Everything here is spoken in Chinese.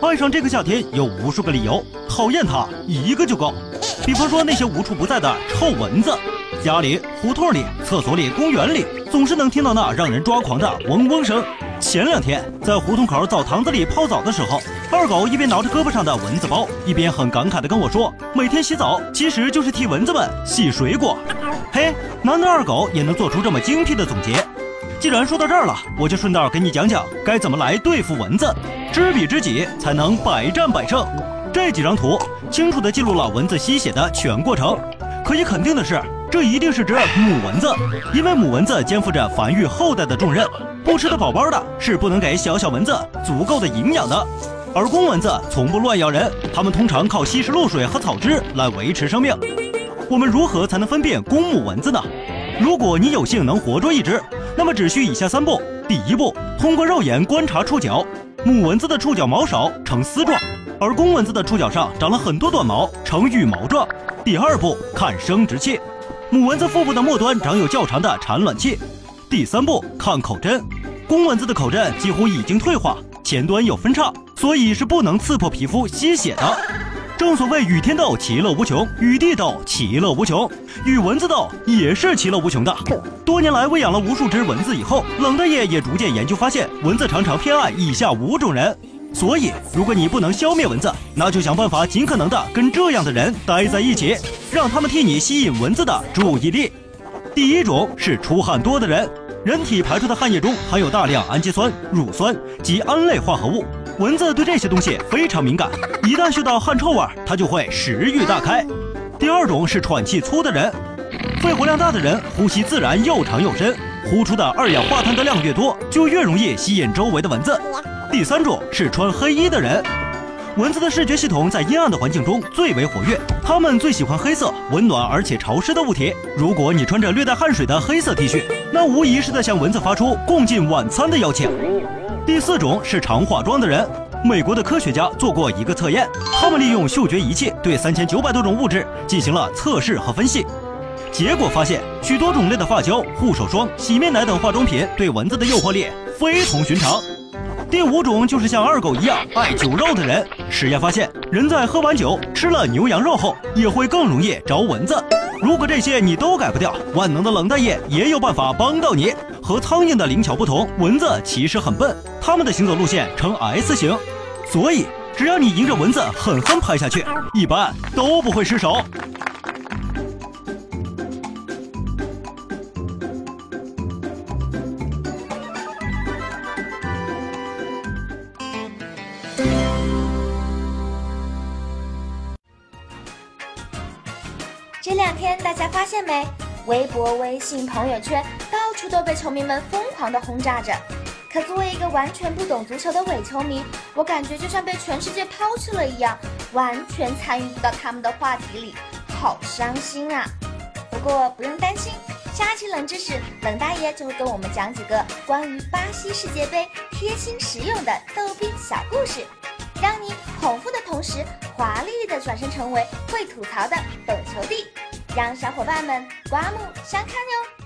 爱上这个夏天有无数个理由，讨厌它一个就够。比方说那些无处不在的臭蚊子，家里、胡同里、厕所里、公园里，总是能听到那让人抓狂的嗡嗡声。前两天在胡同口澡堂子里泡澡的时候，二狗一边挠着胳膊上的蚊子包，一边很感慨地跟我说：“每天洗澡其实就是替蚊子们洗水果。”嘿，难得二狗也能做出这么精辟的总结。既然说到这儿了，我就顺道给你讲讲该怎么来对付蚊子。知彼知己，才能百战百胜。这几张图清楚地记录了蚊子吸血的全过程。可以肯定的是，这一定是只母蚊子，因为母蚊子肩负着繁育后代的重任。不吃的宝宝的是不能给小小蚊子足够的营养的。而公蚊子从不乱咬人，它们通常靠吸食露水和草汁来维持生命。我们如何才能分辨公母蚊子呢？如果你有幸能活捉一只，那么只需以下三步：第一步，通过肉眼观察触角。母蚊子的触角毛少，呈丝状，而公蚊子的触角上长了很多短毛，呈羽毛状。第二步，看生殖器，母蚊子腹部的末端长有较长的产卵器。第三步，看口针，公蚊子的口针几乎已经退化，前端有分叉，所以是不能刺破皮肤吸血的。正所谓与天斗其乐无穷，与地斗其乐无穷，与蚊子斗也是其乐无穷的。多年来喂养了无数只蚊子以后，冷大爷也逐渐研究发现，蚊子常常偏爱以下五种人。所以，如果你不能消灭蚊子，那就想办法尽可能的跟这样的人待在一起，让他们替你吸引蚊子的注意力。第一种是出汗多的人，人体排出的汗液中含有大量氨基酸、乳酸及胺类化合物。蚊子对这些东西非常敏感，一旦嗅到汗臭味，它就会食欲大开。第二种是喘气粗的人，肺活量大的人呼吸自然又长又深，呼出的二氧化碳的量越多，就越容易吸引周围的蚊子。第三种是穿黑衣的人，蚊子的视觉系统在阴暗的环境中最为活跃，它们最喜欢黑色、温暖而且潮湿的物体。如果你穿着略带汗水的黑色 T 恤，那无疑是在向蚊子发出共进晚餐的邀请。第四种是常化妆的人。美国的科学家做过一个测验，他们利用嗅觉仪器对三千九百多种物质进行了测试和分析，结果发现许多种类的发胶、护手霜、洗面奶等化妆品对蚊子的诱惑力非同寻常。第五种就是像二狗一样爱酒肉的人。实验发现，人在喝完酒、吃了牛羊肉后，也会更容易招蚊子。如果这些你都改不掉，万能的冷淡液也有办法帮到你。和苍蝇的灵巧不同，蚊子其实很笨，它们的行走路线呈 S 型，所以只要你迎着蚊子狠狠拍下去，一般都不会失手。这两天大家发现没？微博、微信、朋友圈到处都被球迷们疯狂的轰炸着。可作为一个完全不懂足球的伪球迷，我感觉就像被全世界抛弃了一样，完全参与不到他们的话题里，好伤心啊！不过不用担心，下期冷知识，冷大爷就会跟我们讲几个关于巴西世界杯贴心实用的逗逼小故事，让你捧腹的同时，华丽的转身成为会吐槽的懂球帝。让小伙伴们刮目相看哟！